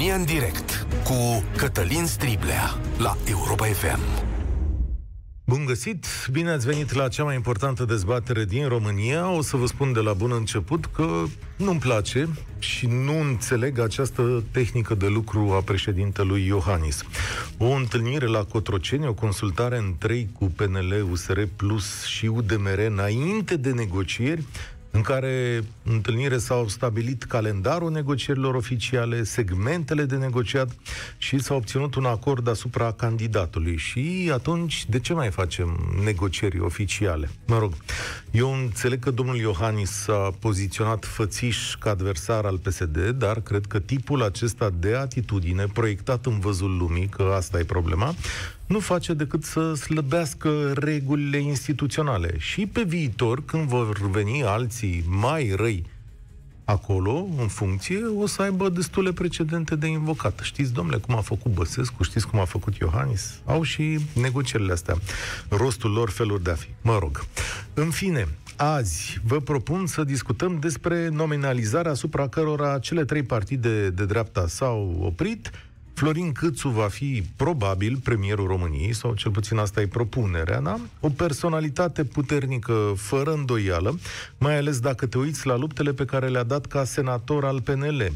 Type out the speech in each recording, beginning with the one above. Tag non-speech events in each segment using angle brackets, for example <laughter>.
România în direct cu Cătălin Striblea la Europa FM. Bun găsit! Bine ați venit la cea mai importantă dezbatere din România. O să vă spun de la bun început că nu-mi place și nu înțeleg această tehnică de lucru a președintelui Iohannis. O întâlnire la Cotroceni, o consultare în trei cu PNL, USR Plus și UDMR înainte de negocieri, în care întâlnire s-au stabilit calendarul negocierilor oficiale, segmentele de negociat și s-a obținut un acord asupra candidatului. Și atunci, de ce mai facem negocieri oficiale? Mă rog, eu înțeleg că domnul Iohannis s-a poziționat fățiș ca adversar al PSD, dar cred că tipul acesta de atitudine, proiectat în văzul lumii, că asta e problema, nu face decât să slăbească regulile instituționale. Și pe viitor, când vor veni alții mai răi acolo, în funcție, o să aibă destule precedente de invocat. Știți, domnule, cum a făcut Băsescu, știți cum a făcut Iohannis? Au și negocierile astea. Rostul lor, feluri de a fi. Mă rog. În fine, azi vă propun să discutăm despre nominalizarea asupra cărora cele trei partide de dreapta s-au oprit, Florin Câțu va fi probabil premierul României, sau cel puțin asta e propunerea, da? O personalitate puternică, fără îndoială, mai ales dacă te uiți la luptele pe care le-a dat ca senator al PNL.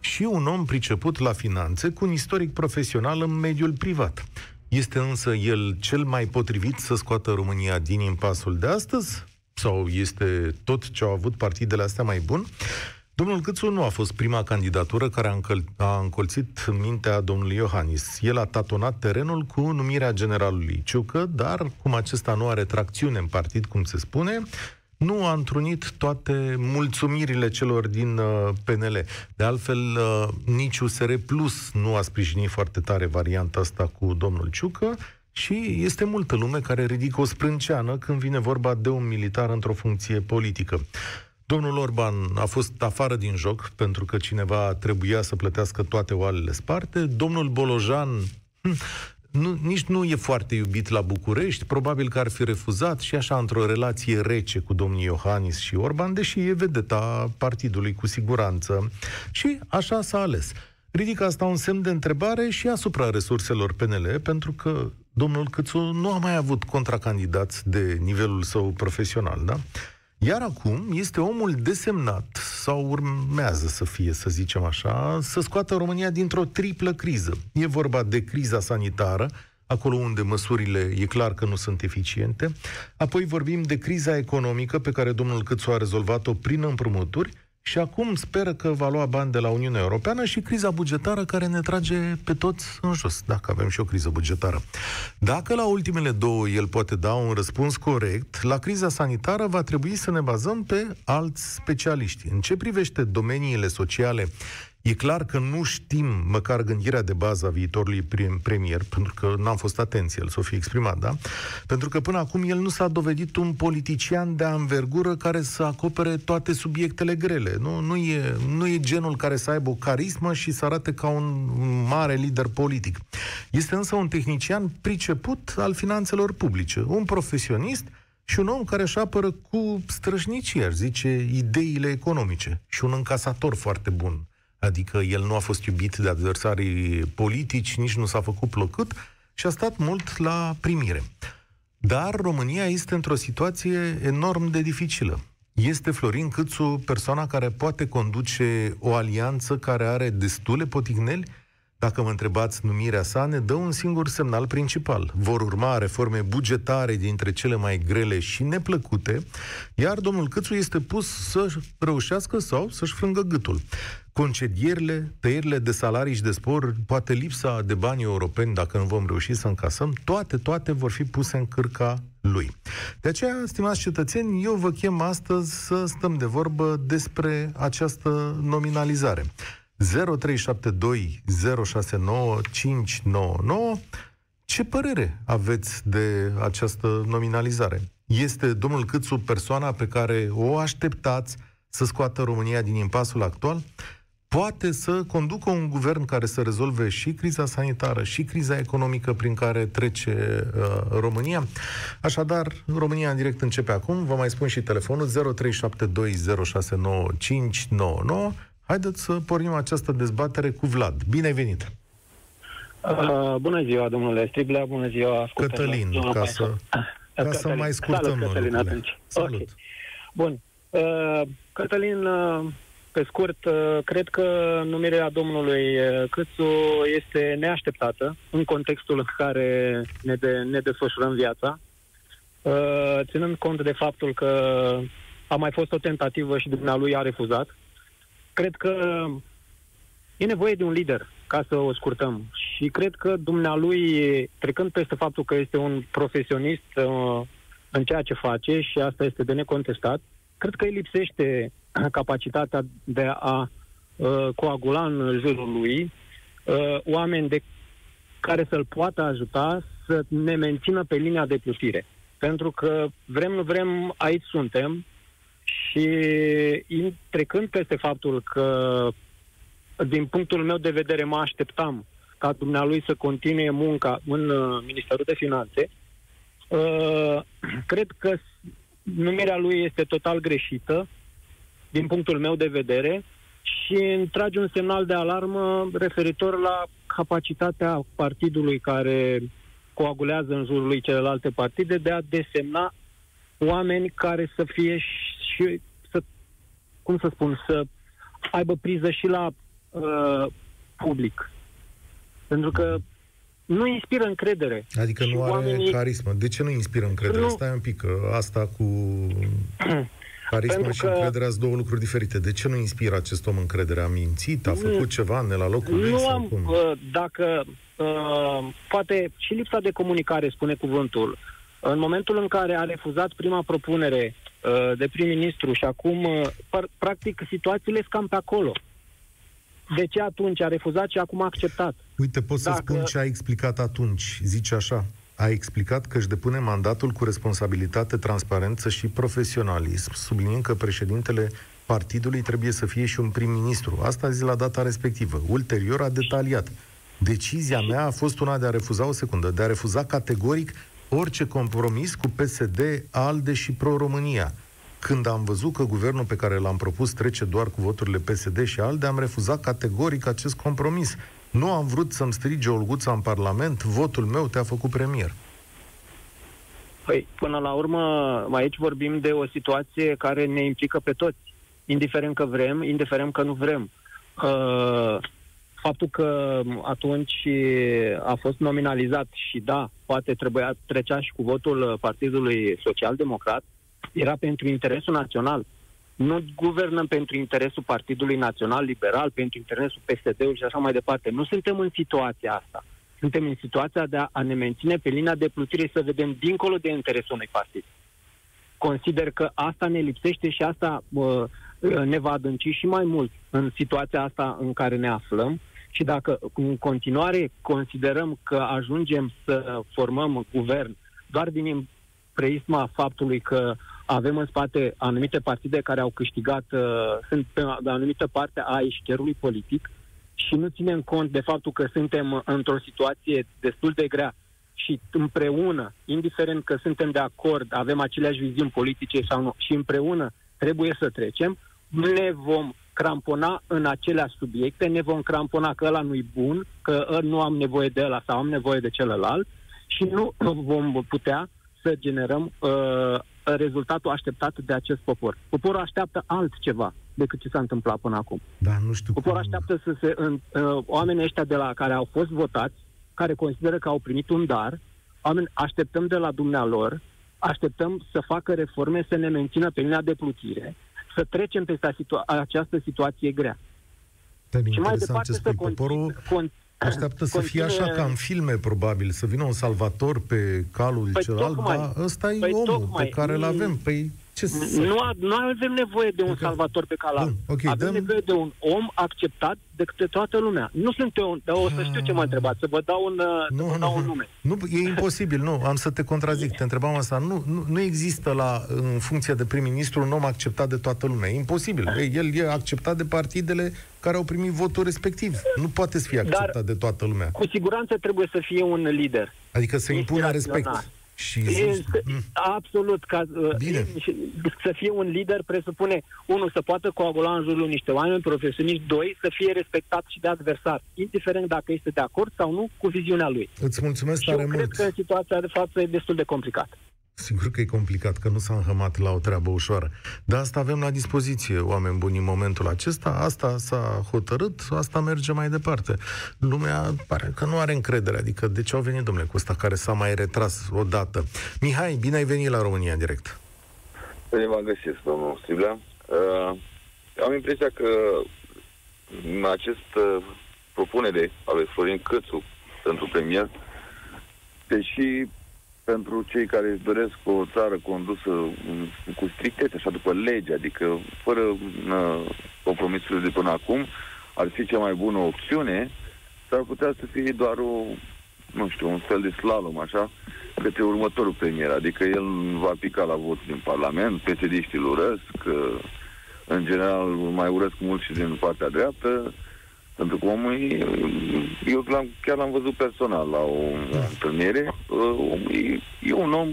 Și un om priceput la finanțe, cu un istoric profesional în mediul privat. Este însă el cel mai potrivit să scoată România din impasul de astăzi? Sau este tot ce au avut partidele astea mai bun? Domnul Câțu nu a fost prima candidatură care a, încăl- a încolțit mintea domnului Iohannis. El a tatonat terenul cu numirea generalului Ciucă, dar cum acesta nu are tracțiune în partid, cum se spune, nu a întrunit toate mulțumirile celor din uh, PNL. De altfel, uh, nici USR Plus nu a sprijinit foarte tare varianta asta cu domnul Ciucă și este multă lume care ridică o sprânceană când vine vorba de un militar într-o funcție politică. Domnul Orban a fost afară din joc pentru că cineva trebuia să plătească toate oalele sparte. Domnul Bolojan hm, nu, nici nu e foarte iubit la București, probabil că ar fi refuzat și așa într-o relație rece cu domnii Iohannis și Orban, deși e vedeta partidului cu siguranță. Și așa s-a ales. Ridică asta un semn de întrebare și asupra resurselor PNL, pentru că domnul Câțu nu a mai avut contracandidați de nivelul său profesional, da? Iar acum este omul desemnat, sau urmează să fie, să zicem așa, să scoată România dintr-o triplă criză. E vorba de criza sanitară, acolo unde măsurile e clar că nu sunt eficiente. Apoi vorbim de criza economică pe care domnul Câțu a rezolvat-o prin împrumuturi și acum speră că va lua bani de la Uniunea Europeană și criza bugetară care ne trage pe toți în jos, dacă avem și o criză bugetară. Dacă la ultimele două el poate da un răspuns corect, la criza sanitară va trebui să ne bazăm pe alți specialiști. În ce privește domeniile sociale E clar că nu știm măcar gândirea de bază a viitorului premier, pentru că n-am fost atenție el să o fie exprimat, da? Pentru că până acum el nu s-a dovedit un politician de anvergură care să acopere toate subiectele grele. Nu, nu, e, nu e genul care să aibă o carismă și să arate ca un mare lider politic. Este însă un tehnician priceput al finanțelor publice, un profesionist și un om care își apără cu strășnicie, ar zice, ideile economice și un încasator foarte bun Adică el nu a fost iubit de adversarii politici, nici nu s-a făcut plăcut și a stat mult la primire. Dar România este într-o situație enorm de dificilă. Este Florin Câțu persoana care poate conduce o alianță care are destule potigneli dacă mă întrebați numirea sa, ne dă un singur semnal principal. Vor urma reforme bugetare dintre cele mai grele și neplăcute, iar domnul Câțu este pus să reușească sau să-și frângă gâtul. Concedierile, tăierile de salarii și de spor, poate lipsa de bani europeni, dacă nu vom reuși să încasăm, toate, toate vor fi puse în cârca lui. De aceea, stimați cetățeni, eu vă chem astăzi să stăm de vorbă despre această nominalizare. 0372 069 599. Ce părere aveți de această nominalizare? Este domnul Câțu persoana pe care o așteptați să scoată România din impasul actual? Poate să conducă un guvern care să rezolve și criza sanitară și criza economică prin care trece uh, România. Așadar, România în direct începe acum. Vă mai spun și telefonul 0372069599 Haideți să pornim această dezbatere cu Vlad. Bine ai venit! Uh, bună ziua, domnule Striblea, bună ziua, Cătălin, ca să, ca să mai scurtăm Salut, Cătălin, atunci. Salut. Okay. Bun. Uh, Cătălin, uh, pe scurt, uh, cred că numirea domnului uh, Câțu este neașteptată în contextul în care ne, de, ne desfășurăm viața, uh, ținând cont de faptul că a mai fost o tentativă și dumnealui a refuzat. Cred că e nevoie de un lider, ca să o scurtăm. Și cred că dumnealui, trecând peste faptul că este un profesionist uh, în ceea ce face, și asta este de necontestat, cred că îi lipsește <clears throat> capacitatea de a uh, coagula în jurul lui uh, oameni de care să-l poată ajuta să ne mențină pe linia de plutire. Pentru că vrem, nu vrem, aici suntem și trecând peste faptul că din punctul meu de vedere mă așteptam ca dumnealui să continue munca în uh, Ministerul de Finanțe, uh, <clears throat> cred că numirea lui este total greșită din punctul meu de vedere și îmi trage un semnal de alarmă referitor la capacitatea partidului care coagulează în jurul lui celelalte partide de a desemna oameni care să fie și să, cum să spun, să aibă priză și la uh, public. Pentru că nu inspiră încredere. Adică nu are oamenii... carismă. De ce nu inspiră încredere? Nu... Stai un pic, că asta cu <clears throat> carismă Pentru și că... încrederea sunt două lucruri diferite. De ce nu inspiră acest om încredere? A mințit? A făcut nu... ceva ne la locul lui? Nu am, cum? Uh, dacă uh, poate și lipsa de comunicare spune cuvântul. În momentul în care a refuzat prima propunere uh, de prim-ministru și acum, uh, practic, situațiile sunt cam pe acolo. De ce atunci a refuzat și acum a acceptat? Uite, pot să Dacă... spun ce a explicat atunci. Zice așa, a explicat că își depune mandatul cu responsabilitate, transparență și profesionalism, subliniind că președintele partidului trebuie să fie și un prim-ministru. Asta a zis la data respectivă. Ulterior a detaliat. Decizia mea a fost una de a refuza o secundă, de a refuza categoric orice compromis cu PSD, ALDE și Pro-România. Când am văzut că guvernul pe care l-am propus trece doar cu voturile PSD și ALDE, am refuzat categoric acest compromis. Nu am vrut să-mi strige Olguța în Parlament, votul meu te-a făcut premier. Păi, până la urmă, aici vorbim de o situație care ne implică pe toți, indiferent că vrem, indiferent că nu vrem. Uh, faptul că atunci a fost nominalizat și da, poate trebuia trecea și cu votul Partidului Social Democrat, era pentru interesul național. Nu guvernăm pentru interesul Partidului Național Liberal, pentru interesul PSD-ului și așa mai departe. Nu suntem în situația asta. Suntem în situația de a, a ne menține pe linia de plutire să vedem dincolo de interesul unui partid. Consider că asta ne lipsește și asta uh, ne va adânci și mai mult în situația asta în care ne aflăm și dacă în continuare considerăm că ajungem să formăm guvern doar din preisma faptului că avem în spate anumite partide care au câștigat, uh, sunt pe o anumită parte a eșcherului politic și nu ținem cont de faptul că suntem într-o situație destul de grea și împreună, indiferent că suntem de acord, avem aceleași viziuni politice sau nu, și împreună trebuie să trecem, ne vom crampona în aceleași subiecte, ne vom crampona că ăla nu-i bun, că nu am nevoie de ăla sau am nevoie de celălalt și nu <clears throat> vom putea să generăm uh, rezultatul așteptat de acest popor. Poporul așteaptă altceva decât ce s-a întâmplat până acum. Da, nu știu Poporul cum... așteaptă să se... În, uh, oamenii ăștia de la care au fost votați, care consideră că au primit un dar, oameni, așteptăm de la dumnealor, așteptăm să facă reforme, să ne mențină pe linia de plutire, să trecem peste situa- această situație grea. Da, și mai departe să poporul... Con- Așteaptă să fie așa ca în filme, probabil, să vină un salvator pe calul păi celălalt, tocmai, dar ăsta e păi omul tocmai, pe care îl avem. Păi ce să... Nu, nu avem nevoie de un okay. salvator pe calul. Okay, avem dăm... nevoie de un om acceptat de către toată lumea. Nu sunt eu, dar o să știu ce mă întrebați, să vă dau un, nu, vă dau nu, un nume. Nu, e imposibil, nu, am să te contrazic, te întrebam asta. Nu, nu, nu există la, în funcție de prim-ministru un om acceptat de toată lumea. E imposibil. El e acceptat de partidele care au primit votul respectiv. Nu poate să fie acceptat Dar, de toată lumea. Cu siguranță trebuie să fie un lider. Adică să impună respect. Și Este, Mm. absolut, ca, uh, Bine. și să fie un lider presupune, unul, să poată coagula în jurul niște oameni profesioniști, doi, să fie respectat și de adversar, indiferent dacă este de acord sau nu cu viziunea lui. Îți mulțumesc Și tare eu cred mult. că în situația de față e destul de complicat. Sigur că e complicat, că nu s-a înhămat la o treabă ușoară. Dar asta avem la dispoziție, oameni buni, în momentul acesta. Asta s-a hotărât, asta merge mai departe. Lumea pare că nu are încredere. Adică de ce au venit, domnule, cu ăsta care s-a mai retras odată? Mihai, bine ai venit la România în direct. Bine v-am găsit, domnul Striblea. Uh, am impresia că în această propunere a lui Florin Cățu pentru premier, deși pentru cei care își doresc o țară condusă mm, cu strictețe, așa după lege, adică fără uh, compromisurile de până acum, ar fi cea mai bună opțiune, s-ar putea să fie doar o, nu știu, un fel de slalom, așa, către următorul premier. Adică el va pica la vot din Parlament, psd îl urăsc, uh, în general mai urăsc mult și din partea dreaptă, pentru că omul, e- eu l-am, chiar l-am văzut personal la o întâlnire, uh, omul e, e un om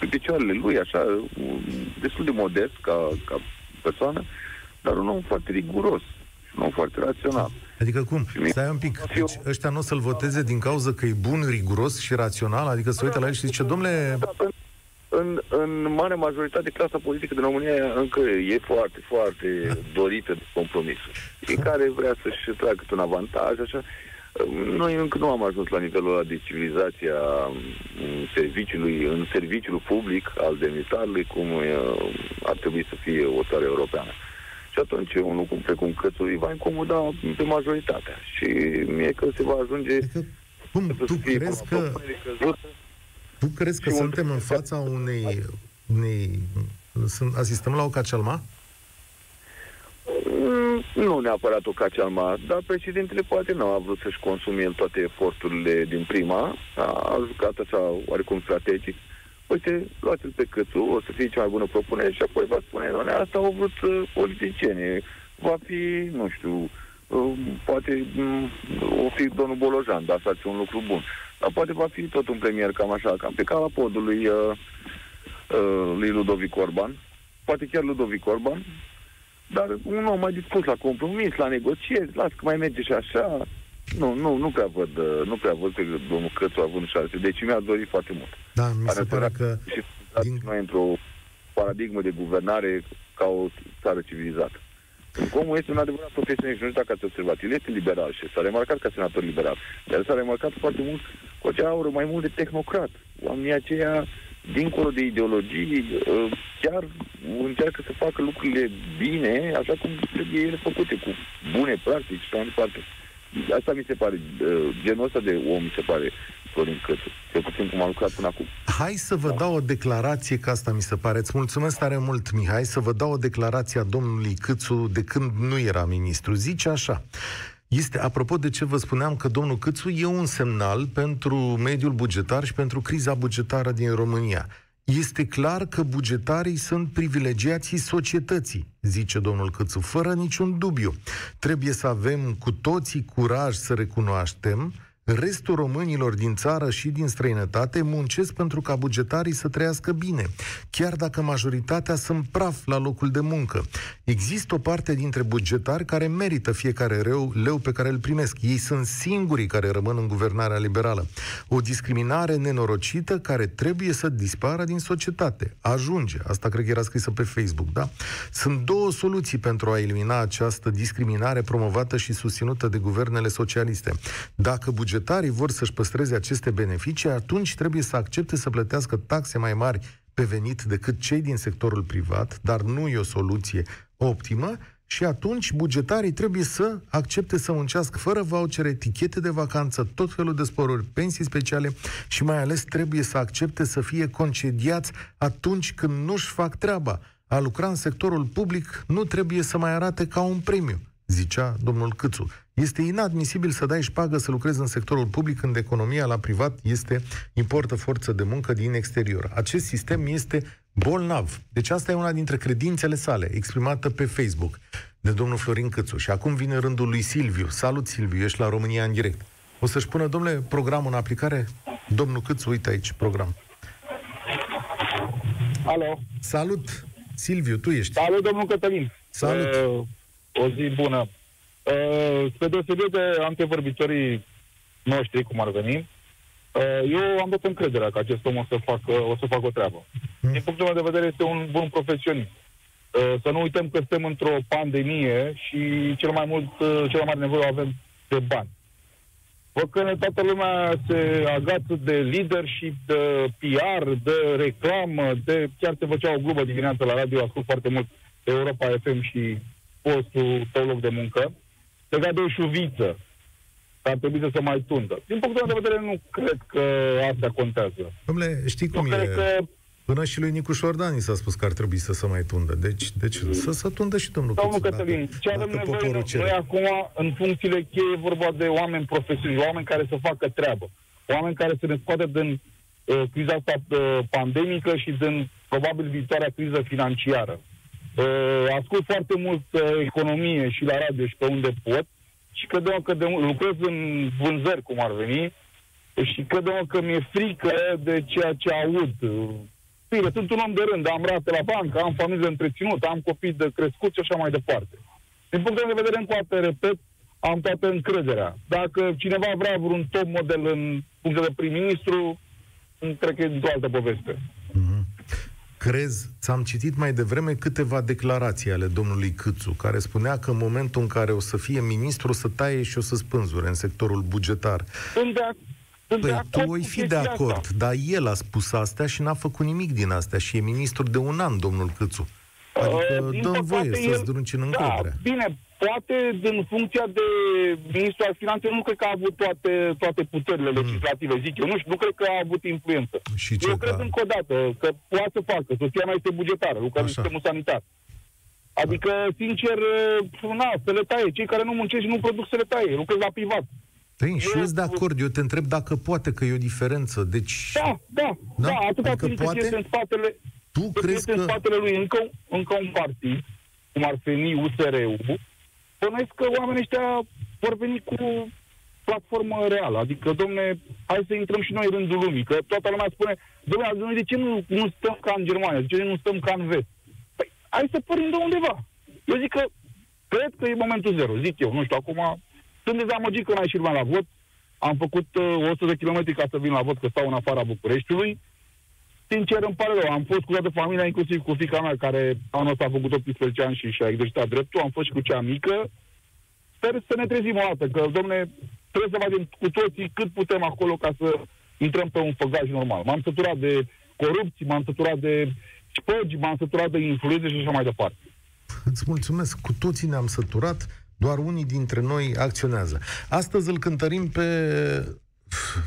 pe picioarele lui, așa, uh, destul de modest ca, ca persoană, dar un om foarte riguros, și un om foarte rațional. Adică cum? Și mie- Stai un pic. Deci ăștia nu o să-l voteze din cauza că e bun, riguros și rațional? Adică să uită la el și zice, domnule, În, în mare majoritate, clasa politică din România încă e foarte, foarte dorită de compromisuri. E care vrea să-și tragă câte un avantaj, așa. Noi încă nu am ajuns la nivelul ăla de civilizație a m, serviciului, în serviciul public al demnitarului, cum e, ar trebui să fie o țară europeană. Și atunci un lucru precum Cățul îi va incomoda pe majoritatea. Și mie că se va ajunge adică, cum, să tu fie crezi cu o că propunere căzută. Tu crezi că Și un- suntem în fața unei, unei sunt, asistăm la o cacelma? Mm, Nu neapărat o cacealma, dar președintele poate nu a vrut să-și consume el toate eforturile din prima, a jucat așa oarecum strategic. Uite, luați-l pe câțu, o să fie cea mai bună propunere și apoi va spune, doamne, asta au vrut uh, politicienii, va fi, nu știu, uh, poate mm, o fi domnul Bolojan, dar asta ar fi un lucru bun. Dar poate va fi tot un premier cam așa, cam pe cala podului uh, uh, lui Ludovic Orban, poate chiar Ludovic Orban, dar un om mai dispus la compromis, la negocieri, las că mai merge și așa. Nu, nu, nu prea văd, uh, nu prea văd pe domnul Cățu având șanse. Deci mi-a dorit foarte mult. Da, mi se Are pare adevărat. că Și din- din... noi într-o paradigmă de guvernare ca o țară civilizată. Pentru că omul este un adevărat profesionist, nu știu dacă ați observat. El este liberal și s-a remarcat ca senator liberal. Dar s-a remarcat foarte mult cu acea aură mai mult de tehnocrat. Oamenii aceia, dincolo de ideologii, uh, chiar încearcă să facă lucrurile bine, așa cum trebuie ele făcute, cu bune practici și așa mai departe. Asta mi se pare, uh, genul ăsta de om mi se pare Florin Cățu, cel puțin cum a lucrat până acum. Hai să vă dau o declarație, că asta mi se pare. Îți mulțumesc tare mult, Mihai, să vă dau o declarație a domnului Câțu de când nu era ministru. Zice așa. Este, apropo de ce vă spuneam că domnul Câțu e un semnal pentru mediul bugetar și pentru criza bugetară din România. Este clar că bugetarii sunt privilegiații societății, zice domnul Câțu, fără niciun dubiu. Trebuie să avem cu toții curaj să recunoaștem Restul românilor din țară și din străinătate muncesc pentru ca bugetarii să trăiască bine, chiar dacă majoritatea sunt praf la locul de muncă. Există o parte dintre bugetari care merită fiecare reu, leu pe care îl primesc. Ei sunt singurii care rămân în guvernarea liberală. O discriminare nenorocită care trebuie să dispară din societate. Ajunge. Asta cred că era scrisă pe Facebook, da? Sunt două soluții pentru a elimina această discriminare promovată și susținută de guvernele socialiste. Dacă bugetarii vor să-și păstreze aceste beneficii, atunci trebuie să accepte să plătească taxe mai mari pe venit decât cei din sectorul privat, dar nu e o soluție optimă, și atunci bugetarii trebuie să accepte să muncească fără vouchere, etichete de vacanță, tot felul de sporuri, pensii speciale și mai ales trebuie să accepte să fie concediați atunci când nu-și fac treaba. A lucra în sectorul public nu trebuie să mai arate ca un premiu, zicea domnul Câțu. Este inadmisibil să dai șpagă să lucrezi în sectorul public când economia la privat este importă forță de muncă din exterior. Acest sistem este bolnav. Deci asta e una dintre credințele sale, exprimată pe Facebook de domnul Florin Câțu. Și acum vine rândul lui Silviu. Salut, Silviu, ești la România în direct. O să-și pună, domnule, programul în aplicare? Domnul Câțu, uite aici, program. Alo. Salut! Silviu, tu ești. Salut, domnul Cătălin. Salut. Uh, o zi bună. Uh, spre deosebire de antevorbitorii noștri, cum ar veni, uh, eu am dat încrederea că acest om o să facă, o să facă o treabă. Mm. Din punctul meu de vedere, este un bun profesionist. Uh, să nu uităm că suntem într-o pandemie și cel mai mult, uh, cel mai mare nevoie o avem de bani. Văd că toată lumea se agață de leadership, de PR, de reclamă, de chiar te făcea o glumă dimineața la radio, ascult foarte mult Europa FM și postul tău loc de muncă, legat de o șuviță, că ar trebui să se mai tundă. Din punctul meu de vedere, nu cred că asta contează. Domnule, știi Eu cum cred e? că Până și lui Nicu Șordani s-a spus că ar trebui să se mai tundă. Deci, deci să se tundă și domnul Domnul Câțu, Cătălin, dacă- ce avem dacă nevoie poporul noi, cere. noi acum, în funcțiile cheie, e vorba de oameni profesioniști, oameni care să facă treabă, oameni care să ne scoate din uh, criza asta uh, pandemică și din probabil viitoarea criză financiară. Uh, ascult foarte mult uh, economie și la radio și pe unde pot și cred că de, lucrez în vânzări, cum ar veni, și cred că mi-e frică de ceea ce aud. Bine, sunt un om de rând, am rate la bancă, am familie întreținută, am copii de crescut și așa mai departe. Din punctul meu de vedere, încă o dată, repet, am toată încrederea. Dacă cineva vrea vreun top model în funcție de prim-ministru, cred că e într-o altă poveste. Crezi, ți-am citit mai devreme câteva declarații ale domnului Câțu, care spunea că în momentul în care o să fie ministru, o să taie și o să spânzure în sectorul bugetar. Sunt de, sunt de Păi acord tu cu ai fi de chestia acord, asta. dar el a spus astea și n-a făcut nimic din astea și e ministru de un an, domnul Câțu. Adică Uh, din dăm voie păcate, să-ți el- drunci în Da, încredere. bine, poate din funcția de ministru al finanțelor nu cred că a avut toate, toate puterile legislative, zic eu. Nu știu, nu cred că a avut influență. Mm. Și ce eu cred ca- încă o dată că poate să facă. Soția mea este bugetară, lucrează în Așa. sistemul sanitar. Adică, sincer, na, să le taie. Cei care nu muncesc și nu produc să le taie. Lucrez la privat. Păi, și Eu- eu sunt de acord. Eu te întreb dacă poate, că e o diferență. Deci, Da, da, Da? da, atâta Adică timp cât poate? este în spatele, tu cât crezi este în că... spatele lui încă, încă un partid, cum ar veni USR-ul, bănuiesc că oamenii ăștia vor veni cu platformă reală. Adică, domne, hai să intrăm și noi în rândul lumii. Că toată lumea spune, domne, noi de ce nu, nu stăm ca în Germania? De ce nu stăm ca în vest? Păi, hai să pornim de undeva. Eu zic că, cred că e momentul zero, zic eu. Nu știu, acum sunt dezamăgit că n-a ieșit lumea la vot. Am făcut uh, 100 de kilometri ca să vin la vot, că stau în afara Bucureștiului. Sincer, îmi pare rău. Am fost cu toată familia, inclusiv cu fica mea, care anul ăsta a făcut 18 ani și și-a exercitat dreptul. Am fost și cu cea mică. Sper să ne trezim o dată, că, domne, trebuie să facem cu toții cât putem acolo ca să intrăm pe un făgaș normal. M-am săturat de corupții, m-am săturat de spăgi, m-am săturat de influențe și așa mai departe. Îți mulțumesc. Cu toții ne-am săturat, doar unii dintre noi acționează. Astăzi îl cântărim pe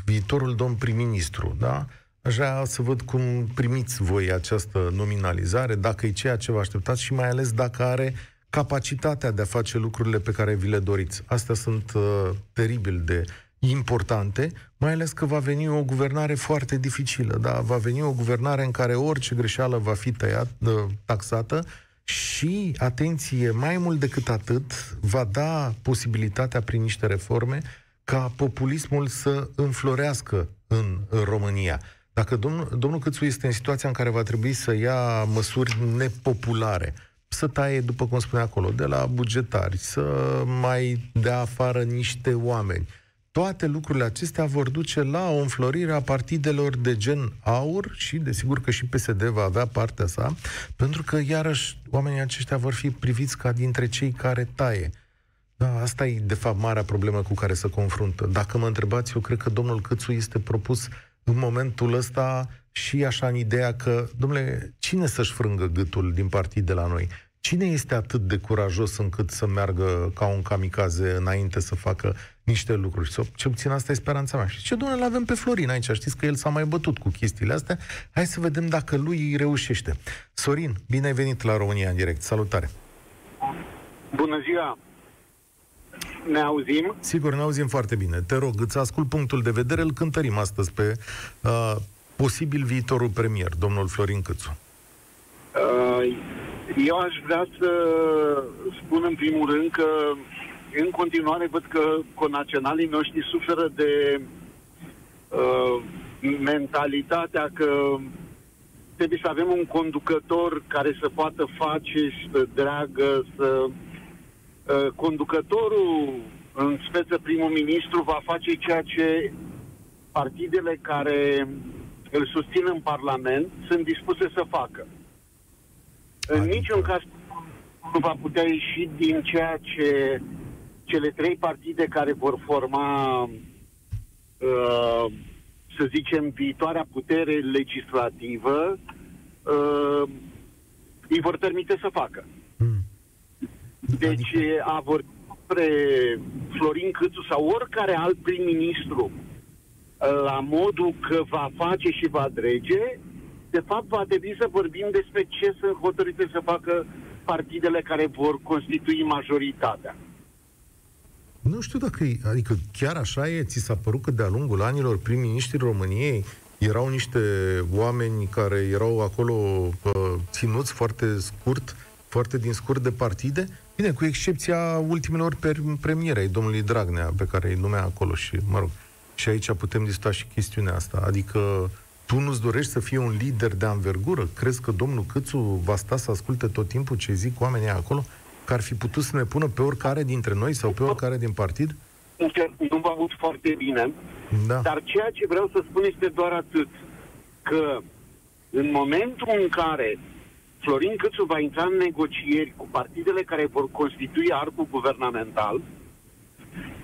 viitorul domn prim-ministru, da? Aș vrea să văd cum primiți voi această nominalizare, dacă e ceea ce vă așteptați și mai ales dacă are capacitatea de a face lucrurile pe care vi le doriți. Astea sunt uh, teribil de importante, mai ales că va veni o guvernare foarte dificilă, da? Va veni o guvernare în care orice greșeală va fi tăiat, uh, taxată și, atenție, mai mult decât atât, va da posibilitatea prin niște reforme ca populismul să înflorească în România. Dacă domnul, domnul Câțu este în situația în care va trebui să ia măsuri nepopulare, să taie, după cum spunea acolo, de la bugetari, să mai dea afară niște oameni, toate lucrurile acestea vor duce la o înflorire a partidelor de gen aur și, desigur, că și PSD va avea partea sa, pentru că, iarăși, oamenii aceștia vor fi priviți ca dintre cei care taie. Da, asta e, de fapt, marea problemă cu care se confruntă. Dacă mă întrebați, eu cred că domnul Câțu este propus în momentul ăsta și așa în ideea că, domnule, cine să-și frângă gâtul din partid de la noi? Cine este atât de curajos încât să meargă ca un kamikaze înainte să facă niște lucruri? Sau, ce puțin asta e speranța mea. Și ce, domnule, îl avem pe Florin aici. Știți că el s-a mai bătut cu chestiile astea. Hai să vedem dacă lui îi reușește. Sorin, bine ai venit la România în direct. Salutare! Bună ziua! Ne auzim? Sigur, ne auzim foarte bine. Te rog, îți ascult punctul de vedere, îl cântărim astăzi pe uh, posibil viitorul premier, domnul Florin Câțu. Uh, eu aș vrea să spun în primul rând că în continuare văd că conaționalii noștri suferă de uh, mentalitatea că trebuie să avem un conducător care să poată face, să dragă, să... Uh, conducătorul, în speță primul ministru, va face ceea ce partidele care îl susțin în Parlament sunt dispuse să facă. În Adică- niciun caz nu va putea ieși din ceea ce cele trei partide care vor forma, uh, să zicem, viitoarea putere legislativă, uh, îi vor permite să facă. Hmm. Deci a vorbit despre Florin Câțu sau oricare alt prim-ministru uh, la modul că va face și va drege, de fapt va trebui să vorbim despre ce sunt hotărâte să facă partidele care vor constitui majoritatea. Nu știu dacă e, adică chiar așa e, ți s-a părut că de-a lungul anilor prim-ministrii României erau niște oameni care erau acolo uh, ținuți foarte scurt, foarte din scurt de partide? Bine, cu excepția ultimelor per- premiere ai domnului Dragnea, pe care îi numea acolo și, mă rog, și aici putem discuta și chestiunea asta. Adică tu nu-ți dorești să fii un lider de anvergură? Crezi că domnul Câțu va sta să asculte tot timpul ce zic oamenii acolo? Că ar fi putut să ne pună pe oricare dintre noi sau pe oricare din partid? Sincer, nu vă aud foarte bine, Da. dar ceea ce vreau să spun este doar atât, că în momentul în care Florin Câțu va intra în negocieri cu partidele care vor constitui arcul guvernamental,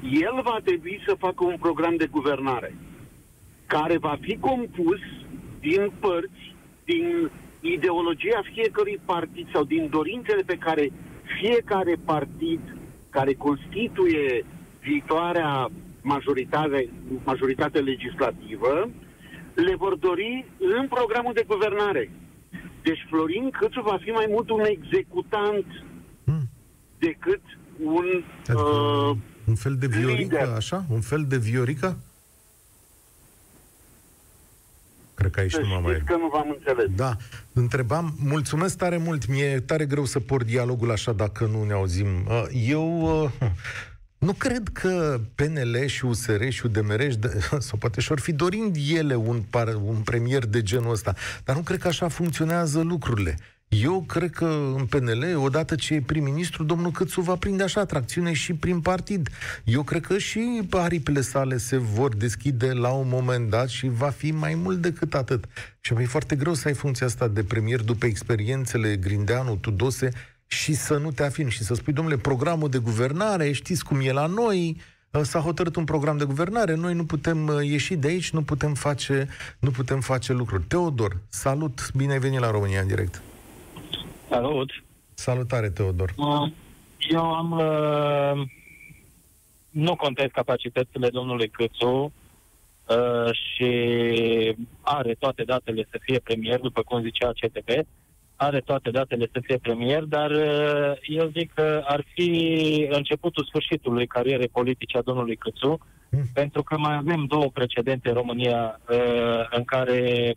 el va trebui să facă un program de guvernare care va fi compus din părți, din ideologia fiecărui partid sau din dorințele pe care fiecare partid care constituie viitoarea majoritate, majoritate legislativă le vor dori în programul de guvernare. Deci Florin Câțu va fi mai mult un executant Hmm. decât un Adică uh, un fel de viorică, lider. așa? Un fel de viorică? Cred că aici să nu mă mai... știți că nu v-am înțeles. Da, întrebam, mulțumesc tare mult, mi-e tare greu să port dialogul așa dacă nu ne auzim. Uh, Eu uh, nu cred că PNL și USR și UDMR, își dă- <laughs> sau poate și-or fi dorind ele un, par, un premier de genul ăsta, dar nu cred că așa funcționează lucrurile. Eu cred că în PNL, odată ce e prim-ministru, domnul Câțu va prinde așa atracțiune și prin partid. Eu cred că și aripile sale se vor deschide la un moment dat și va fi mai mult decât atât. Și e foarte greu să ai funcția asta de premier după experiențele Grindeanu, Tudose și să nu te afirmi și să spui, domnule, programul de guvernare, știți cum e la noi, s-a hotărât un program de guvernare, noi nu putem uh, ieși de aici, nu putem face, nu putem face lucruri. Teodor, salut, bine ai venit la România în direct. Salut! Salutare, Teodor. Uh, Eu am... Uh, nu contest capacitățile domnului Câțu uh, și are toate datele să fie premier, după cum zicea CTP, are toate datele să fie premier, dar uh, eu zic că ar fi începutul sfârșitului carierei politice a domnului Câțu, Mm. pentru că mai avem două precedente în România uh, în care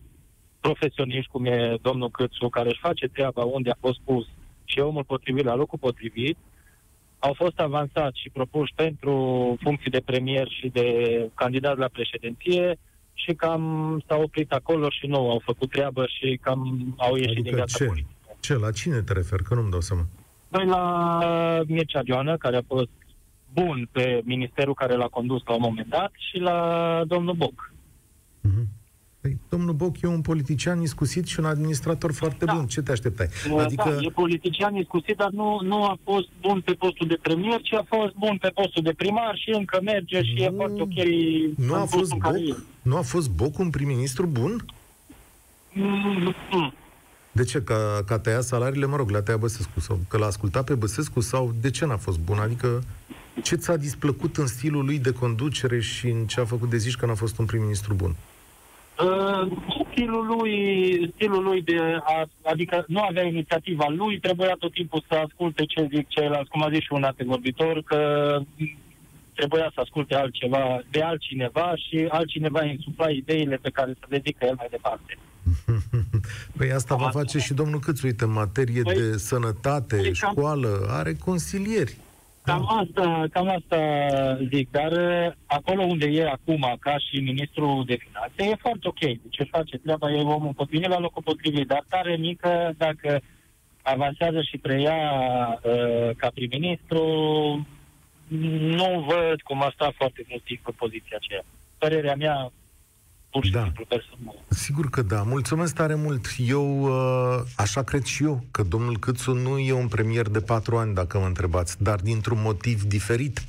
profesioniști, cum e domnul Câțu, care își face treaba unde a fost pus și e omul potrivit la locul potrivit, au fost avansați și propuși pentru funcții de premier și de candidat la președinție și cam s-au oprit acolo și nu au făcut treabă și cam au ieșit Adică din viața ce? politică. Ce, la cine te referi? Că nu-mi dau seama. Noi la Mircea Joană, care a fost bun pe ministerul care l-a condus la un moment dat, și la domnul Boc. Mhm. Păi, domnul Boc e un politician iscusit și un administrator foarte Da. bun. Ce te așteptai? Adică... Da, e politician iscusit, dar nu, nu a fost bun pe postul de premier, ci a fost bun pe postul de primar și încă merge și e Nu- foarte ok. nu a în fost postul în care e. Boc? Nu a fost Boc un prim-ministru bun? Mm, mm. De ce? Că, că a tăiat salariile, mă rog, le-a tăiat Băsescu sau că l-a ascultat pe Băsescu sau de ce n-a fost bun? Adică ce ți-a displăcut în stilul lui de conducere și în ce a făcut de zici că n-a fost un prim-ministru bun? Uh, stilul lui, stilul lui de a, adică nu avea inițiativa lui, trebuia tot timpul să asculte ce zic ceilalți, cum a zis și un antevorbitor, că trebuia să asculte altceva de altcineva și altcineva îi insufla ideile pe care să le zică el mai departe. <laughs> Păi asta va face și domnul Câțu, uite, în materie Păi, de sănătate, păi cam- școală, are consilieri. Cam asta, cam asta zic, dar uh, acolo unde e acum, ca și ministrul de finanțe, e foarte ok. Deci ce face treaba, e omul potrivit la locul potrivit, dar tare mică dacă avansează și preia uh, ca prim-ministru, nu văd cum a stat foarte mult timp în poziția aceea. Părerea mea, pur și Da. simplu personal. Sigur că da. Mulțumesc tare mult. Eu, uh, așa cred și eu, că domnul Câțu nu e un premier de patru ani, dacă mă întrebați, dar dintr-un motiv diferit.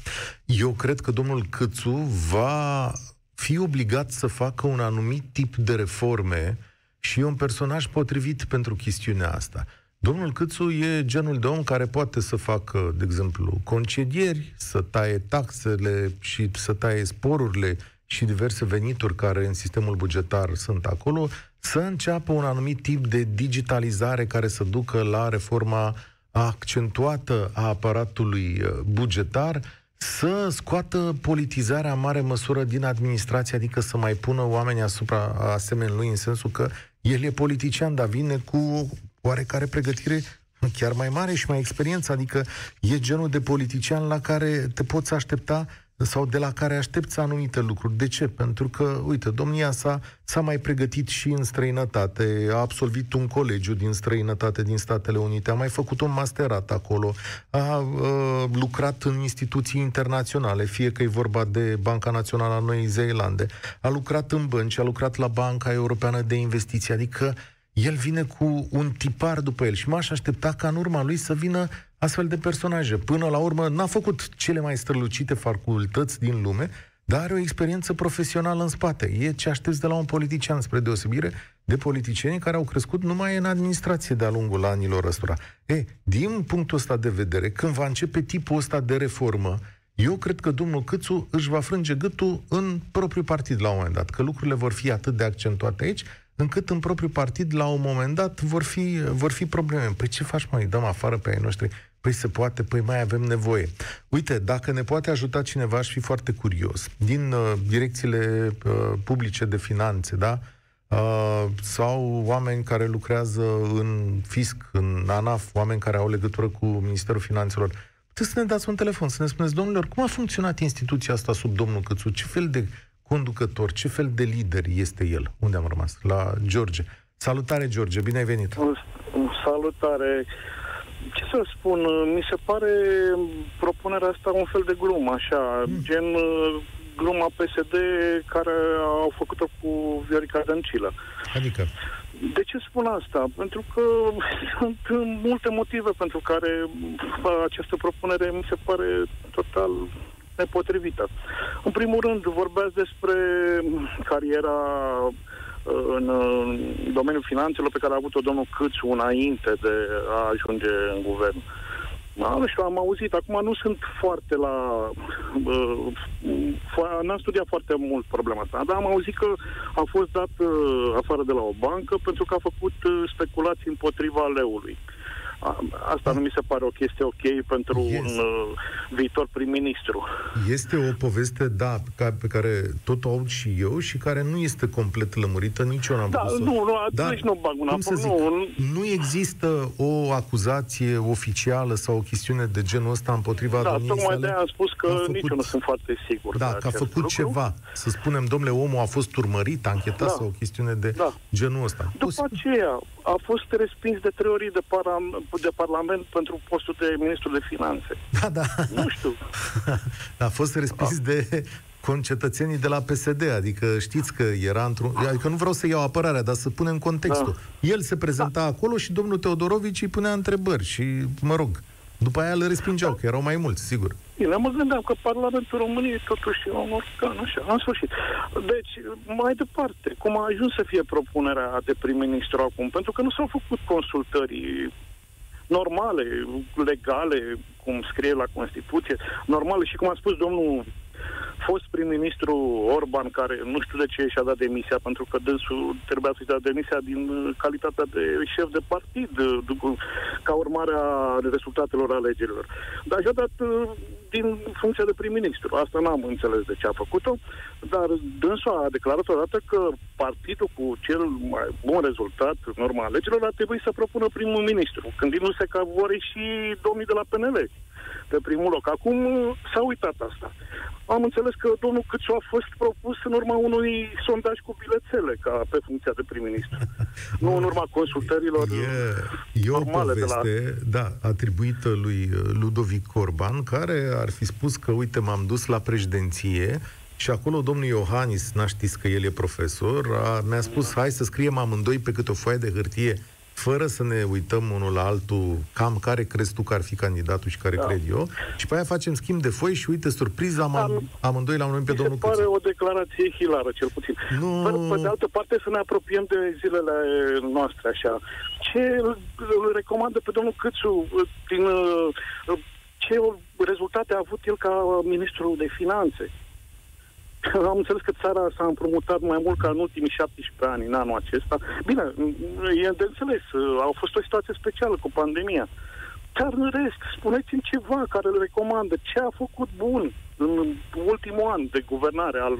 Eu cred că domnul Câțu va fi obligat să facă un anumit tip de reforme și e un personaj potrivit pentru chestiunea asta. Domnul Câțu e genul de om care poate să facă, de exemplu, concedieri, să taie taxele și să taie sporurile și diverse venituri care în sistemul bugetar sunt acolo, să înceapă un anumit tip de digitalizare care să ducă la reforma accentuată a aparatului uh, bugetar, să scoată politizarea în mare măsură din administrație, adică să mai pună oamenii asupra asemenea lui, în sensul că el e politician, dar vine cu oarecare pregătire chiar mai mare și mai experiență, adică e genul de politician la care te poți aștepta sau de la care aștepți anumite lucruri. De ce? Pentru că, uite, domnia sa s-a mai pregătit și în străinătate, a absolvit un colegiu din străinătate din Statele Unite, a mai făcut un masterat acolo, a, a lucrat în instituții internaționale, fie că e vorba de Banca Națională a Noii Zeelande, a lucrat în bănci, a lucrat la Banca Europeană de Investiții, adică el vine cu un tipar după el și m-aș aștepta ca în urma lui să vină astfel de personaje. Până la urmă, n-a făcut cele mai strălucite facultăți din lume, dar are o experiență profesională în spate. E ce aștepți de la un politician, spre deosebire de politicienii care au crescut numai în administrație de-a lungul anilor ăstora. E, din punctul ăsta de vedere, când va începe tipul ăsta de reformă, eu cred că domnul Câțu își va frânge gâtul în propriul partid la un moment dat, că lucrurile vor fi atât de accentuate aici, încât în propriul partid, la un moment dat, vor fi, vor fi probleme. Păi ce faci, mai dăm afară pe ai noștri? Păi se poate, păi mai avem nevoie. Uite, dacă ne poate ajuta cineva, aș fi foarte curios. Din uh, direcțiile uh, publice de finanțe, da? Uh, sau oameni care lucrează în fisc, în ANAF, oameni care au legătură cu Ministerul Finanțelor. Puteți să ne dați un telefon, să ne spuneți, domnilor, cum a funcționat instituția asta sub domnul Cățu? Ce fel de conducător, ce fel de lider este el? Unde am rămas? La George. Salutare, George, bine ai venit! Salutare! Ce să spun, mi se pare propunerea asta un fel de glumă, așa, mm. gen uh, gluma PSD care au făcut-o cu Viorica Dăncilă. Adică? De ce spun asta? Pentru că <laughs> sunt multe motive pentru care această propunere mi se pare total nepotrivită. În primul rând, vorbeați despre cariera în domeniul finanțelor pe care a avut-o domnul Câțu înainte de a ajunge în guvern. Da, nu știu, am auzit, acum nu sunt foarte la... Uh, n-am studiat foarte mult problema asta, dar am auzit că a fost dat uh, afară de la o bancă pentru că a făcut uh, speculații împotriva leului. Asta nu mi se pare o chestie ok pentru yes. un uh, viitor prim-ministru. Este o poveste, da, ca, pe care tot o aud și eu și care nu este complet lămurită, nici eu n-am da, putut nu, nu, Dar, nu bag un să zic, nu, nu există o acuzație oficială sau o chestiune de genul ăsta împotriva da, domniei tocmai sale? de am spus că făcut, nici eu nu sunt foarte sigur Da, de că a făcut lucru. ceva. Să spunem, domnule, omul a fost urmărit, anchetat Da. sau o chestiune de Da. genul ăsta. După aceea, a fost respins de trei ori de, para- de Parlament pentru postul de ministru de finanțe. <laughs> Da, da. Nu știu. a fost respins de concetățenii de la PSD, adică știți că era într-un... Adică nu vreau să iau apărarea, dar să punem contextul. Da. El se prezenta da. acolo și domnul Teodorovici îi punea întrebări și, mă rog, după aia le respingeau, Da. că erau mai mulți, sigur. Bine, mă gândeam că Parlamentul României totuși e un organ, așa, în sfârșit. Deci, mai departe, cum a ajuns să fie propunerea de prim-ministru acum? Pentru că nu s-au făcut consultări normale, legale, cum scrie la Constituție, normale. Și cum a spus domnul fost prim-ministru Orban, care nu știu de ce și-a dat demisia, pentru că dânsul trebuia să-și dea demisia din uh, calitatea de șef de partid, uh, după- ca urmare a rezultatelor alegerilor. Dar și-a dat uh, din funcția de prim-ministru. Asta n-am înțeles de ce a făcut-o, dar dânsul a declarat odată că partidul cu cel mai bun rezultat în urma alegerilor ar trebui să propună primul ministru, gândindu-se că vor și domnii de la PNL de primul loc. Acum uh, s-a uitat asta. Am înțeles că domnul Câțu a fost propus în urma unui sondaj cu bilețele ca pe funcția de prim-ministru. nu în urma consultărilor E, e o normale de la... poveste, da, atribuită lui uh, Ludovic Corban, care ar fi spus că, uite, m-am dus la președinție și acolo domnul Iohannis, n știți că el e profesor, a, mi-a spus, hai să scriem amândoi pe câte o foaie de hârtie fără să ne uităm unul la altul cam care crezi tu că ar fi candidatul și care Da. cred eu, și pe aia facem schimb de foi și uite, surpriză, am, Am- amândoi la unul pe Mi se domnul pare Câțu. o declarație hilară, cel puțin. Nu. Pe, pe de altă parte, să ne apropiem de zilele noastre, așa. Ce îl îl recomandă pe domnul Câțu din uh, ce rezultate a avut el ca ministru de finanțe? <laughs> Am înțeles că țara s-a împrumutat mai mult ca în ultimii 17 ani, în anul acesta. Bine, e de înțeles, a fost o situație specială cu pandemia. Dar în rest, spuneți-mi ceva care îl recomandă. Ce a făcut bun în ultimul an de guvernare al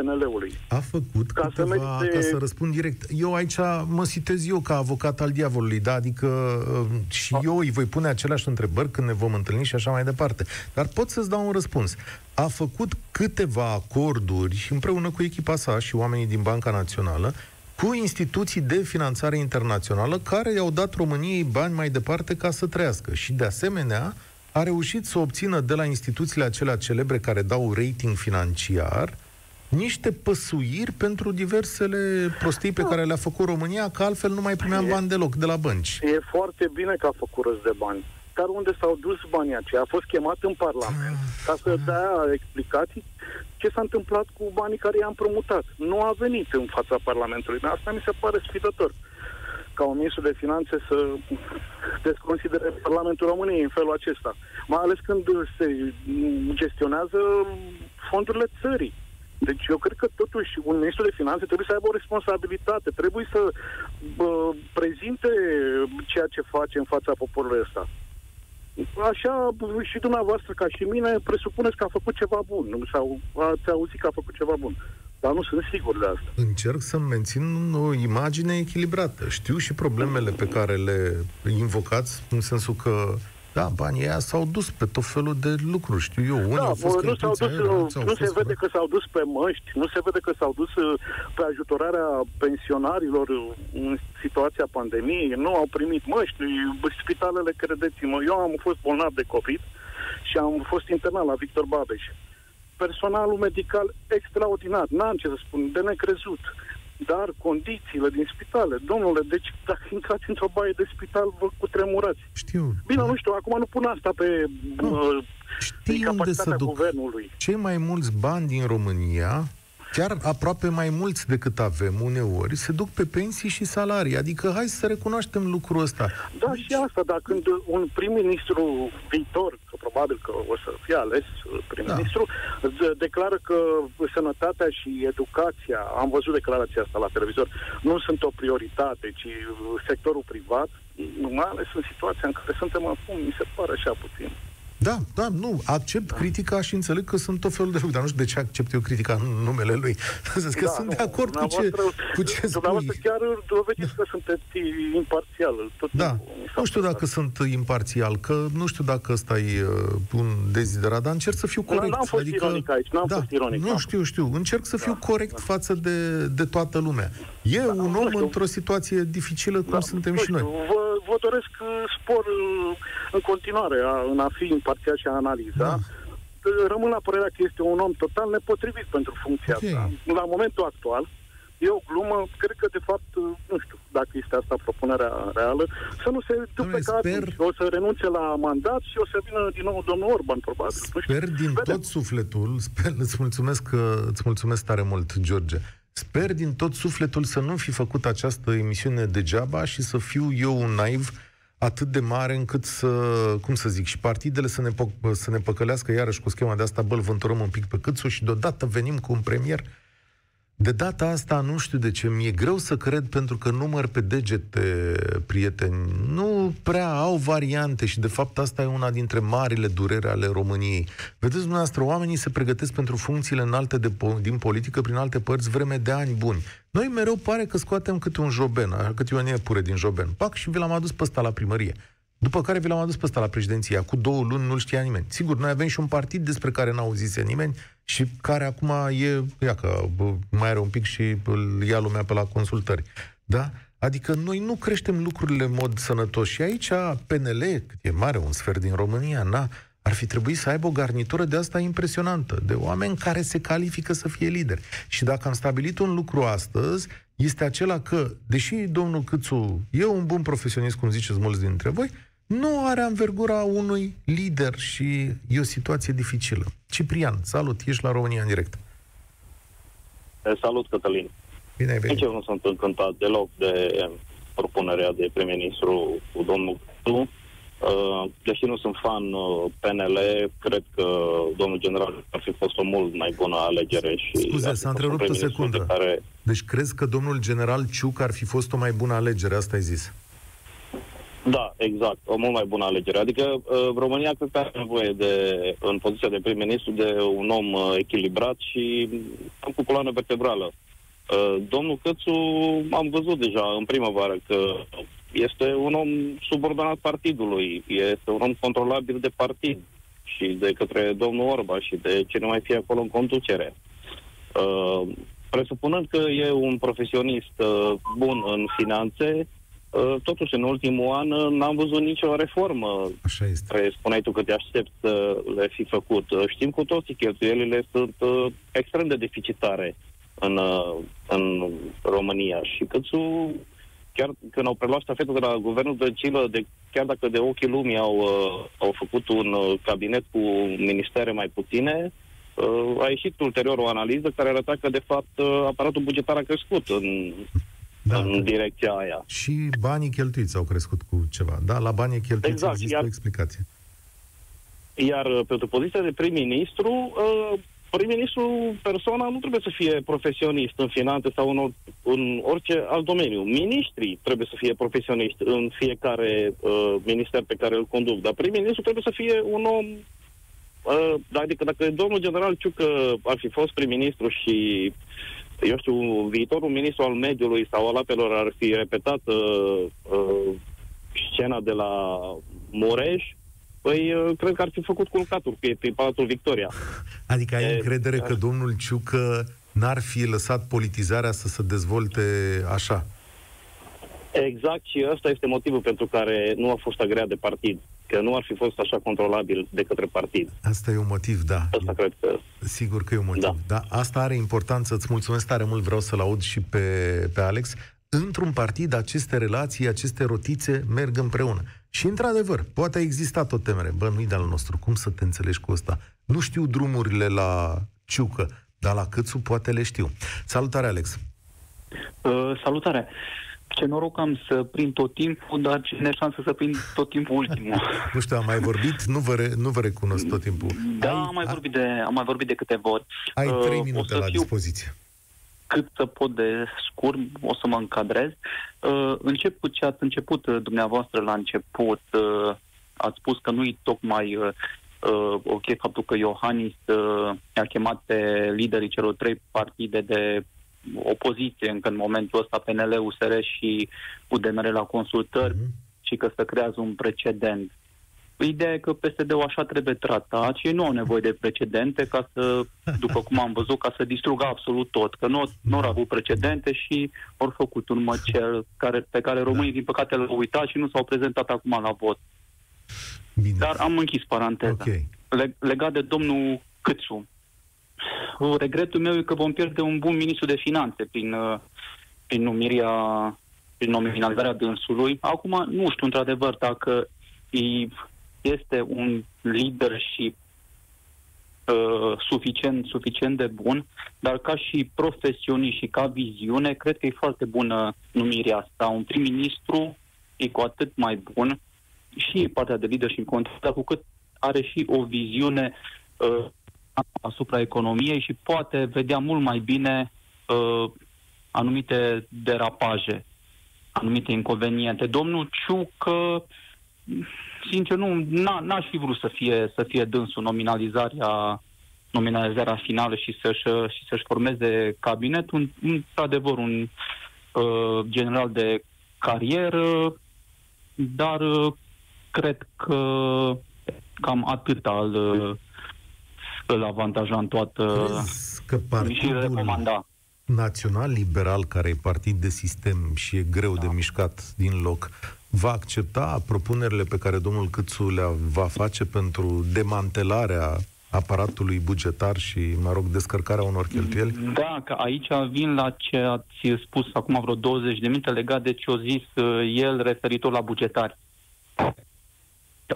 PNL-ului? A făcut Ca să câteva, merite- ca să răspund direct. Eu aici mă citez eu ca avocat al diavolului, da? Adică uh, și eu îi voi pune aceleași întrebări când ne vom întâlni și așa mai departe. Dar pot să-ți dau un răspuns. A făcut câteva acorduri împreună cu echipa sa și oamenii din Banca Națională cu instituții de finanțare internațională care i-au dat României bani mai departe ca să trăiască. Și de asemenea a reușit să obțină de la instituțiile acelea celebre care dau rating financiar niște păsuiri pentru diversele prostii pe care le-a făcut România, că altfel nu mai primeam bani deloc de la bănci. E foarte bine că a făcut rost de bani. Dar unde s-au dus banii aceia? A fost chemat în Parlament ca să dea explicații ce s-a întâmplat cu banii care i-am promutat. Nu a venit în fața Parlamentului. Asta mi se pare sfidător ca un ministru de finanțe să desconsidere Parlamentul României în felul acesta. Mai ales când se gestionează fondurile țării. Deci eu cred că totuși un ministru de finanțe trebuie să aibă o responsabilitate, trebuie să bă, prezinte ceea ce face în fața poporului ăsta. Așa și dumneavoastră ca și mine presupuneți că a făcut ceva bun sau ați auzit că a făcut ceva bun. Dar nu sunt sigur de asta. Încerc să mențin o imagine echilibrată. Știu și problemele pe care le invocați, în sensul că da, banii ăia s-au dus pe tot felul de lucruri, știu eu. Unii Da, au fost bă, nu s-au cheltuiți dus, aia, alții au nu se fost vede fără. că s-au dus pe măști, nu se vede că s-au dus uh, pe ajutorarea pensionarilor în situația pandemiei, nu au primit măști, spitalele, credeți-mă, eu am fost bolnav de COVID și am fost internat la Victor Babeș. Personalul medical extraordinar, n-am ce să spun, de necrezut. Dar condițiile din spitale, domnule, deci dacă intrați într-o baie de spital, vă cutremurați. Știu. Bine, nu știu, acum nu pun asta pe uh, Știi unde incapacitatea se duc guvernului. cei mai mulți bani din România, chiar aproape mai mulți decât avem uneori, se duc pe pensii și salarii. Adică hai să recunoaștem lucrul ăsta. Da, și asta, dar când un prim-ministru viitor, că probabil că o să fie ales uh, prim-ministru, da. declară că sănătatea și educația, am văzut declarația asta la televizor, nu sunt o prioritate, ci uh, sectorul privat, mai ales în situația în care suntem acum, mi se pare așa puțin. Da, da, nu, accept critica și înțeleg că sunt tot felul de lucruri, dar nu știu de ce accept eu critica în numele lui. <laughs> Să zic că Da, sunt nu, de acord cu ce, dumneavoastră- cu ce Dumneavoastră spui. chiar dovediți că sunteți imparțial. Tot Da, timpul mi s-a nu știu părut dacă sunt imparțial, că nu știu dacă ăsta e uh, un deziderat, dar încerc să fiu Nu, corect. n-am fost adică, ironic aici, n-am da, fost ironic, Nu n-am știu, știu. Încerc să fiu Da, corect față de, de toată lumea. E un nu om știu. într-o situație dificilă cum suntem nu și noi. știu, Vă, vă doresc uh, spor uh, în continuare a, în a fi imparțial și a analiza. Da. Uh, Rămân la părerea că este un om total nepotrivit pentru funcția Ok. asta. La momentul actual, e o glumă, cred că de fapt, uh, nu știu dacă este asta propunerea reală, să nu se ducă Domnule, ca sper- atunci. O să renunțe la mandat și o să vină din nou domnul Orban, probabil. Nu știu. Sper din Vedem. tot sufletul, sper, îți mulțumesc, că, îți mulțumesc tare mult, George. Sper din tot sufletul să nu fi făcut această emisiune degeaba și să fiu eu un naiv atât de mare încât să, cum să zic, și partidele să ne, pă- să ne păcălească iarăși cu schema de asta, bă, îl vânturăm un pic pe câțu și deodată venim cu un premier de data asta nu știu de ce, mi-e greu să cred pentru că număr pe degete, prieteni, nu prea au variante și de fapt asta e una dintre marile durere ale României. Vedeți dumneavoastră, oamenii se pregătesc pentru funcțiile înalte de po- din politică prin alte părți vreme de ani buni. Noi mereu pare că scoatem câte un joben, așa câte o iepure din joben. Pac și vi l-am adus pe ăsta la primărie. După care vi l-am adus pe ăsta la președinția. Cu două luni nu știa nimeni. Sigur, noi avem și un partid despre care n-a auzise nimeni și care acum e, ia că bă, mai are un pic și îl ia lumea pe la consultări. Da? Adică noi nu creștem lucrurile în mod sănătos. Și aici PNL, cât e mare, un sfert din România, na, ar fi trebuit să aibă o garnitură de asta impresionantă, de oameni care se califică să fie lideri. Și dacă am stabilit un lucru astăzi, este acela că, deși domnul Câțu e un bun profesionist, cum ziceți mulți dintre voi, nu are anvergura unui lider și e o situație dificilă. Ciprian, salut, ești la România în direct. Salut, Cătălin. Bine ai venit. Nici eu nu sunt încântat deloc de propunerea de prim-ministru cu domnul Câțu. Uh, deși nu sunt fan uh, PNL, cred că domnul general ar fi fost o mult mai bună alegere. Și Scuze, s-a întrerupt o secundă. Care... Deci crezi că domnul general Ciuc ar fi fost o mai bună alegere, asta ai zis? Da, exact, o mult mai bună alegere. Adică uh, România cred că are nevoie de, în poziția de prim-ministru, de un om uh, echilibrat și cu coloană vertebrală. Uh, domnul Cățu am văzut deja în primăvară că este un om subordonat partidului, este un om controlabil de partid și de către domnul Orbaș și de cine mai fie acolo în conducere. Uh, presupunând că e un profesionist uh, bun în finanțe, uh, totuși în ultimul an uh, n-am văzut nicio reformă Așa este. care spuneai tu că te aștept să le fi făcut. Uh, știm cu toții că cheltuielile sunt uh, extrem de deficitare în, uh, în România și Cățu chiar când au preluat ștafetul de la guvernul Dăncilă, de, chiar dacă de ochii lumii au, uh, au făcut un uh, cabinet cu ministere mai puține, uh, a ieșit ulterior o analiză care arăta că, de fapt, uh, aparatul bugetar a crescut în, da, în direcția aia. Și banii cheltuiți au crescut cu ceva. Da, la banii cheltuiți Exact, există iar- o explicație. Iar uh, pentru poziția de prim-ministru, uh, prim-ministru, persoana, nu trebuie să fie profesionist în finanțe sau în, or- în orice alt domeniu. Ministrii trebuie să fie profesioniști în fiecare uh, minister pe care îl conduc, dar prim-ministru trebuie să fie un om Uh, adică dacă domnul general Ciucă ar fi fost prim-ministru și eu știu, viitorul ministru al mediului sau al apelor ar fi repetat uh, uh, scena de la Mureș, păi uh, cred că ar fi făcut culcatul pe, pe Palatul Victoria. <laughs> Adică ai E, încredere da. că domnul Ciucă n-ar fi lăsat politizarea să se dezvolte așa? Exact și ăsta este motivul pentru care nu a fost agreat de partid, că nu ar fi fost așa controlabil de către partid. Asta e un motiv, da. Asta cred că... Sigur că e un motiv. Da. Da. da. Asta are importanță. Îți mulțumesc tare mult. Vreau să-l aud și pe, pe Alex. Într-un partid, aceste relații, aceste rotițe merg împreună. Și, într-adevăr, poate a existat o temere. Bă, nu-i de-al nostru. Cum să te înțelegi cu ăsta? Nu știu drumurile la Ciucă, dar la Câțu poate le știu. Salutare, Alex! Uh, salutare! Ce noroc am să prind tot timpul, dar ce neșansă să prind tot timpul ultimul. <laughs> Nu știu, am mai vorbit? Nu vă, re, nu vă recunosc tot timpul. Da, ai, am mai, vorbit de, am mai vorbit de câteva ori. Ai Uh, trei o minute să la fiu dispoziție. cât să pot de scurt, o să mă încadrez. Uh, încep cu ce ați început uh, dumneavoastră la început. Uh, ați spus că nu-i tocmai uh, uh, ok faptul că Iohannis uh, a chemat pe liderii celor trei partide de opoziție încă în momentul ăsta, PNL, USR și UDMR la consultări Mhm. și că să creează un precedent. Ideea e că PSD-ul așa trebuie tratat și ei nu au nevoie de precedente ca să, <laughs> după cum am văzut, ca să distrugă absolut tot. Că nu, nu au avut precedente și au făcut un măcel care, pe care românii, din păcate, l-au uitat și nu s-au prezentat acum la vot. Bine. Dar am închis paranteza. Ok. Le- legat de domnul Câțu. Uh, Regretul meu e că vom pierde un bun ministru de finanțe prin, uh, prin numirea, prin nominalizarea dânsului. Acum nu știu într-adevăr dacă e- este un leadership uh, suficient, suficient de bun, dar ca și profesionist și ca viziune, cred că e foarte bună numirea asta. Un prim-ministru e cu atât mai bun și partea de leadership contează, dar cu cât are și o viziune uh, asupra economiei și poate vedea mult mai bine uh, anumite derapaje, anumite inconveniente. Domnul Ciucă, sincer, nu, n-a, n-aș fi vrut să fie, să fie dânsul nominalizarea nominalizarea finală și să-și, și să-și formeze cabinet, un, într-adevăr un uh, general de carieră, dar uh, cred că cam atât al îl avantaja în toată Crezi că și partidul recomanda. național liberal, care e partid de sistem și e greu de mișcat din loc, va accepta propunerile pe care domnul Câțu le va face pentru demantelarea aparatului bugetar și, mă rog, descărcarea unor cheltuieli? Da, că aici vin la ce ați spus acum vreo 20 de minute legat de ce a zis uh, el referitor la bugetari.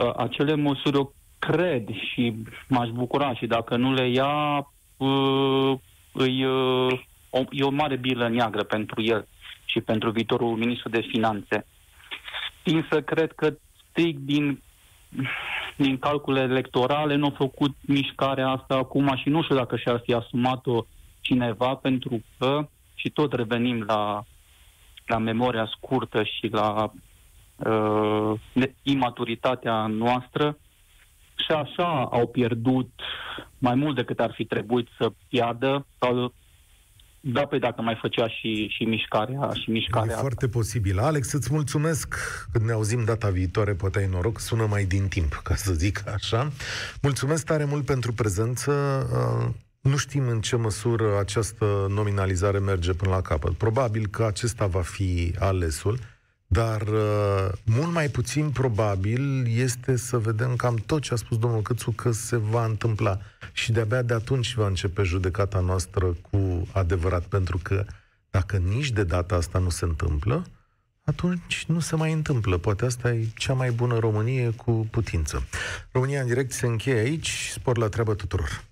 Uh, acele măsuri eu cred și m-aș bucura și dacă nu le ia, uh, îi, uh, o, e o mare bilă neagră pentru el și pentru viitorul ministru de finanțe. Însă cred că strict din, din calcule electorale nu au făcut mișcarea asta acum și nu știu dacă și-ar fi asumat-o cineva pentru că, și tot revenim la, la memoria scurtă și la uh, ne- imaturitatea noastră, și așa au pierdut mai mult decât ar fi trebuit să piardă, sau da, pe dacă mai făcea și, și mișcarea și E mișcarea asta. foarte posibil. Alex, îți mulțumesc când ne auzim data viitoare, poate ai noroc, sună mai din timp, ca să zic așa. Mulțumesc tare mult pentru prezență. Uh, Nu știm în ce măsură această nominalizare merge până la capăt. Probabil că acesta va fi alesul, dar uh, mult mai puțin probabil este să vedem cam tot ce a spus domnul Câțu că se va întâmpla. Și de-abia de atunci va începe judecata noastră cu adevărat, pentru că dacă nici de data asta nu se întâmplă, atunci nu se mai întâmplă. Poate asta e cea mai bună Românie cu putință. România în direct se încheie aici. Spor la treabă tuturor.